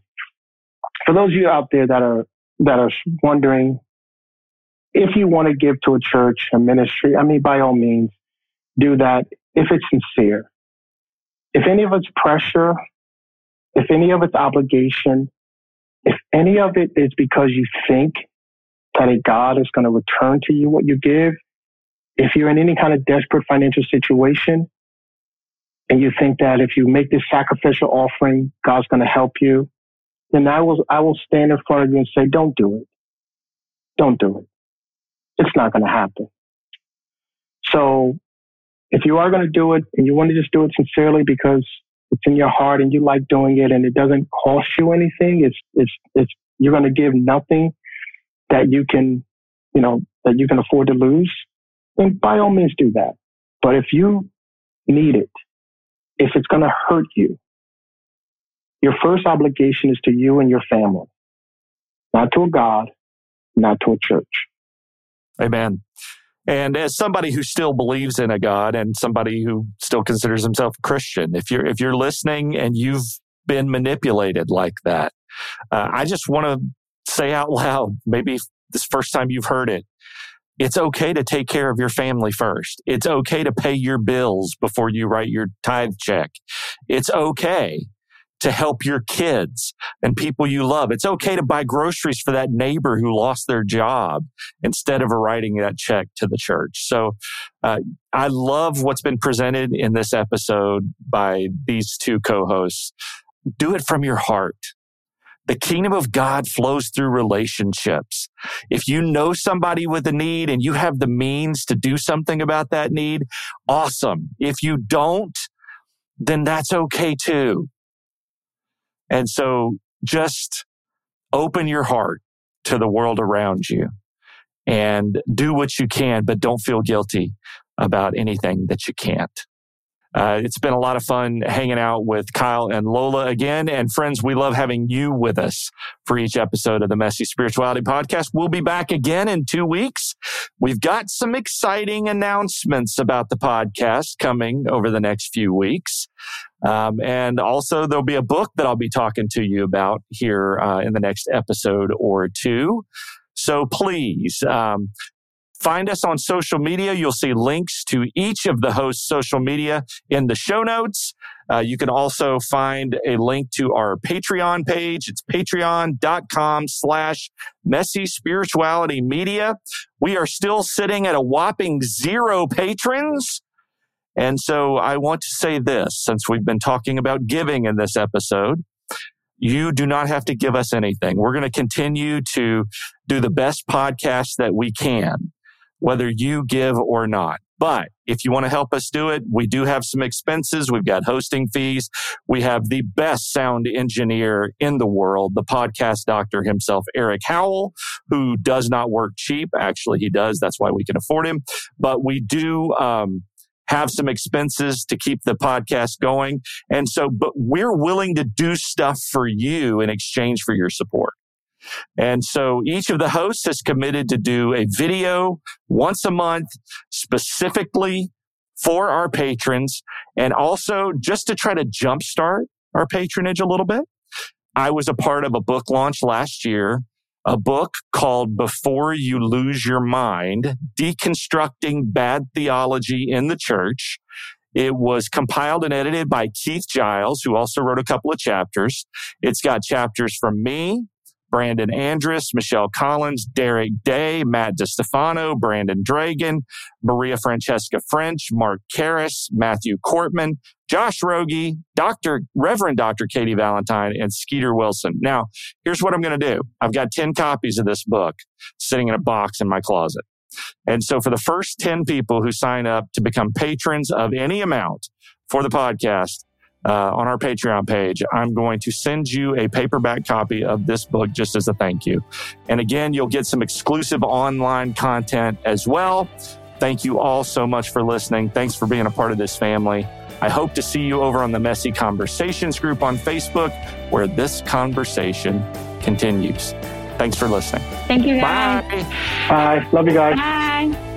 For those of you out there that are that are wondering if you want to give to a church, a ministry, I mean, by all means, do that if it's sincere. If any of it's pressure, if any of it's obligation, if any of it is because you think a God is going to return to you what you give. If you're in any kind of desperate financial situation and you think that if you make this sacrificial offering, God's going to help you, then I will, I will stand in front of you and say, don't do it. Don't do it. It's not going to happen. So if you are going to do it and you want to just do it sincerely because it's in your heart and you like doing it and it doesn't cost you anything, it's, it's, it's, you're going to give nothing that you can, you know, that you can afford to lose, then by all means do that. But if you need it, if it's going to hurt you, your first obligation is to you and your family, not to a God, not to a church. Amen. And as somebody who still believes in a God and somebody who still considers himself a Christian, if you're if you're listening and you've been manipulated like that, uh, I just want to say out loud, maybe this first time you've heard it. It's okay to take care of your family first. It's okay to pay your bills before you write your tithe check. It's okay to help your kids and people you love. It's okay to buy groceries for that neighbor who lost their job instead of writing that check to the church. So uh, I love what's been presented in this episode by these two co-hosts. Do it from your heart. The kingdom of God flows through relationships. If you know somebody with a need and you have the means to do something about that need, awesome. If you don't, then that's okay too. And so just open your heart to the world around you and do what you can, but don't feel guilty about anything that you can't. Uh, it's been a lot of fun hanging out with Kyle and Lola again. And friends, we love having you with us for each episode of the Messy Spirituality Podcast. We'll be back again in two weeks. We've got some exciting announcements about the podcast coming over the next few weeks. Um, and also, there'll be a book that I'll be talking to you about here uh, in the next episode or two. So please um, Find us on social media. You'll see links to each of the hosts' social media in the show notes. Uh, you can also find a link to our Patreon page. It's patreon.com slash messy spirituality media. We are still sitting at a whopping zero patrons. And so I want to say this since we've been talking about giving in this episode. you do not have to give us anything. We're going to continue to do the best podcast that we can, whether you give or not. But if you want to help us do it, we do have some expenses. We've got hosting fees. We have the best sound engineer in the world, the podcast doctor himself, Eric Howell, who does not work cheap. Actually, he does. That's why we can afford him. But we do, um, have some expenses to keep the podcast going. And so, but we're willing to do stuff for you in exchange for your support. And so each of the hosts has committed to do a video once a month specifically for our patrons and also just to try to jumpstart our patronage a little bit. I was a part of a book launch last year, a book called Before You Lose Your Mind, Deconstructing Bad Theology in the Church. It was compiled and edited by Keith Giles, who also wrote a couple of chapters. It's got chapters from me, Brandon Andrus, Michelle Collins, Derek Day, Matt Distefano, Brandon Dragon, Maria Francesca French, Mark Karris, Matthew Korpman, Josh Rogie, Dr. Reverend Dr. Katie Valentine, and Skeeter Wilson. Now, here's what I'm going to do. I've got 10 copies of this book sitting in a box in my closet. And so for the first 10 people who sign up to become patrons of any amount for the podcast, uh, on our Patreon page, I'm going to send you a paperback copy of this book just as a thank you. And again, you'll get some exclusive online content as well. Thank you all so much for listening. Thanks for being a part of this family. I hope to see you over on the Messy Conversations group on Facebook where this conversation continues. Thanks for listening. Thank you, guys. Bye. Bye. Love you guys. Bye.